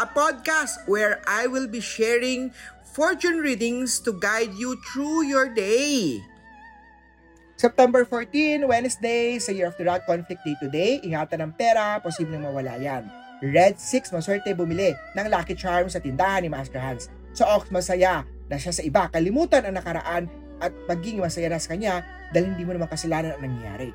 a podcast where I will be sharing fortune readings to guide you through your day. September 14, Wednesday, sa Year of the Rat Conflict Day today, ingatan ng pera, posibleng mawala yan. Red 6, maswerte bumili ng Lucky Charm sa tindahan ni Master Hans. Sa Ox, masaya na siya sa iba. Kalimutan ang nakaraan at maging masaya na sa kanya dahil hindi mo naman kasalanan ang nangyari.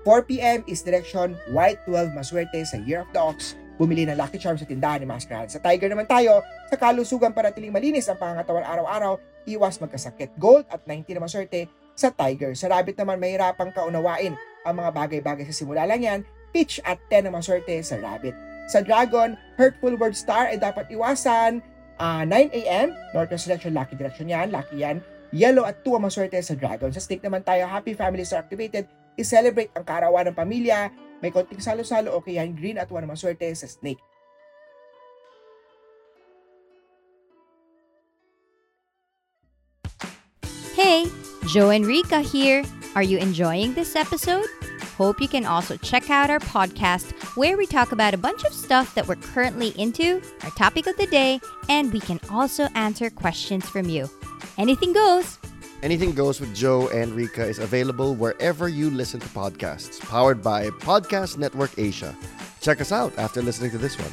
4pm is direction white 12 maswerte sa Year of the Ox. Bumili ng Lucky Charm sa tindahan ni Master Hans. Sa Tiger naman tayo, sa kalusugan para tiling malinis ang pangangatawan araw-araw, iwas magkasakit. Gold at 90 na maswerte sa Tiger. Sa Rabbit naman, mahirapang kaunawain ang mga bagay-bagay sa simula lang yan. Pitch at 10 na maswerte sa Rabbit. Sa Dragon, hurtful word star ay dapat iwasan. Uh, 9 a.m., Northwest Direction, lucky direction yan, lucky yan. Yellow at 2 ang maswerte sa Dragon. Sa Snake naman tayo, happy families are activated. I-celebrate ang karawan ng pamilya. May konting salo-salo, okay yan. Green at 1 ang maswerte sa Snake. Hey, Joe and Rika here. Are you enjoying this episode? Hope you can also check out our podcast where we talk about a bunch of stuff that we're currently into, our topic of the day, and we can also answer questions from you. Anything goes. Anything Goes with Joe and Rika is available wherever you listen to podcasts, powered by Podcast Network Asia. Check us out after listening to this one.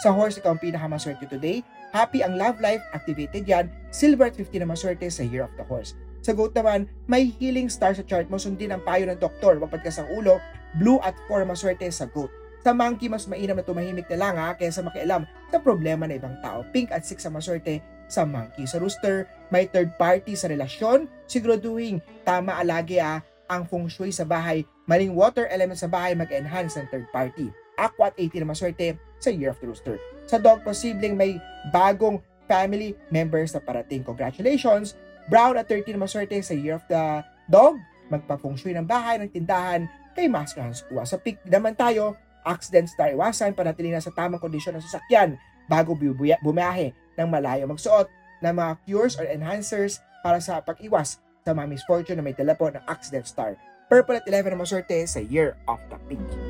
Sa horse, ikaw ang pinakamaswerte today. Happy ang love life, activated yan. Silver at 50 na maswerte sa Year of the Horse. Sa goat naman, may healing star sa chart mo. Sundin ang payo ng doktor. Wapad ka sa ulo. Blue at 4 maswerte sa goat. Sa monkey, mas mainam na tumahimik na lang ha, kaysa makialam sa problema ng ibang tao. Pink at 6 ang maswerte sa monkey. Sa rooster, may third party sa relasyon. Siguraduhin, tama alagi ha, ang feng shui sa bahay. Maling water element sa bahay mag-enhance ng third party. Aqua at 80 na maswerte sa Year of the Rooster. Sa dog, posibleng may bagong family members na parating. Congratulations! Brown at 13 na maswerte sa Year of the Dog. Magpa-feng shui ng bahay, ng tindahan kay Master Hans Kua. Sa pick naman tayo, accident star iwasan, panatili na sa tamang kondisyon ng sasakyan bago bumiyahe ng malayo. Magsuot ng mga cures or enhancers para sa pag-iwas sa mga misfortune na may po ng accident star. Purple at 11 na maswerte sa Year of the Pink.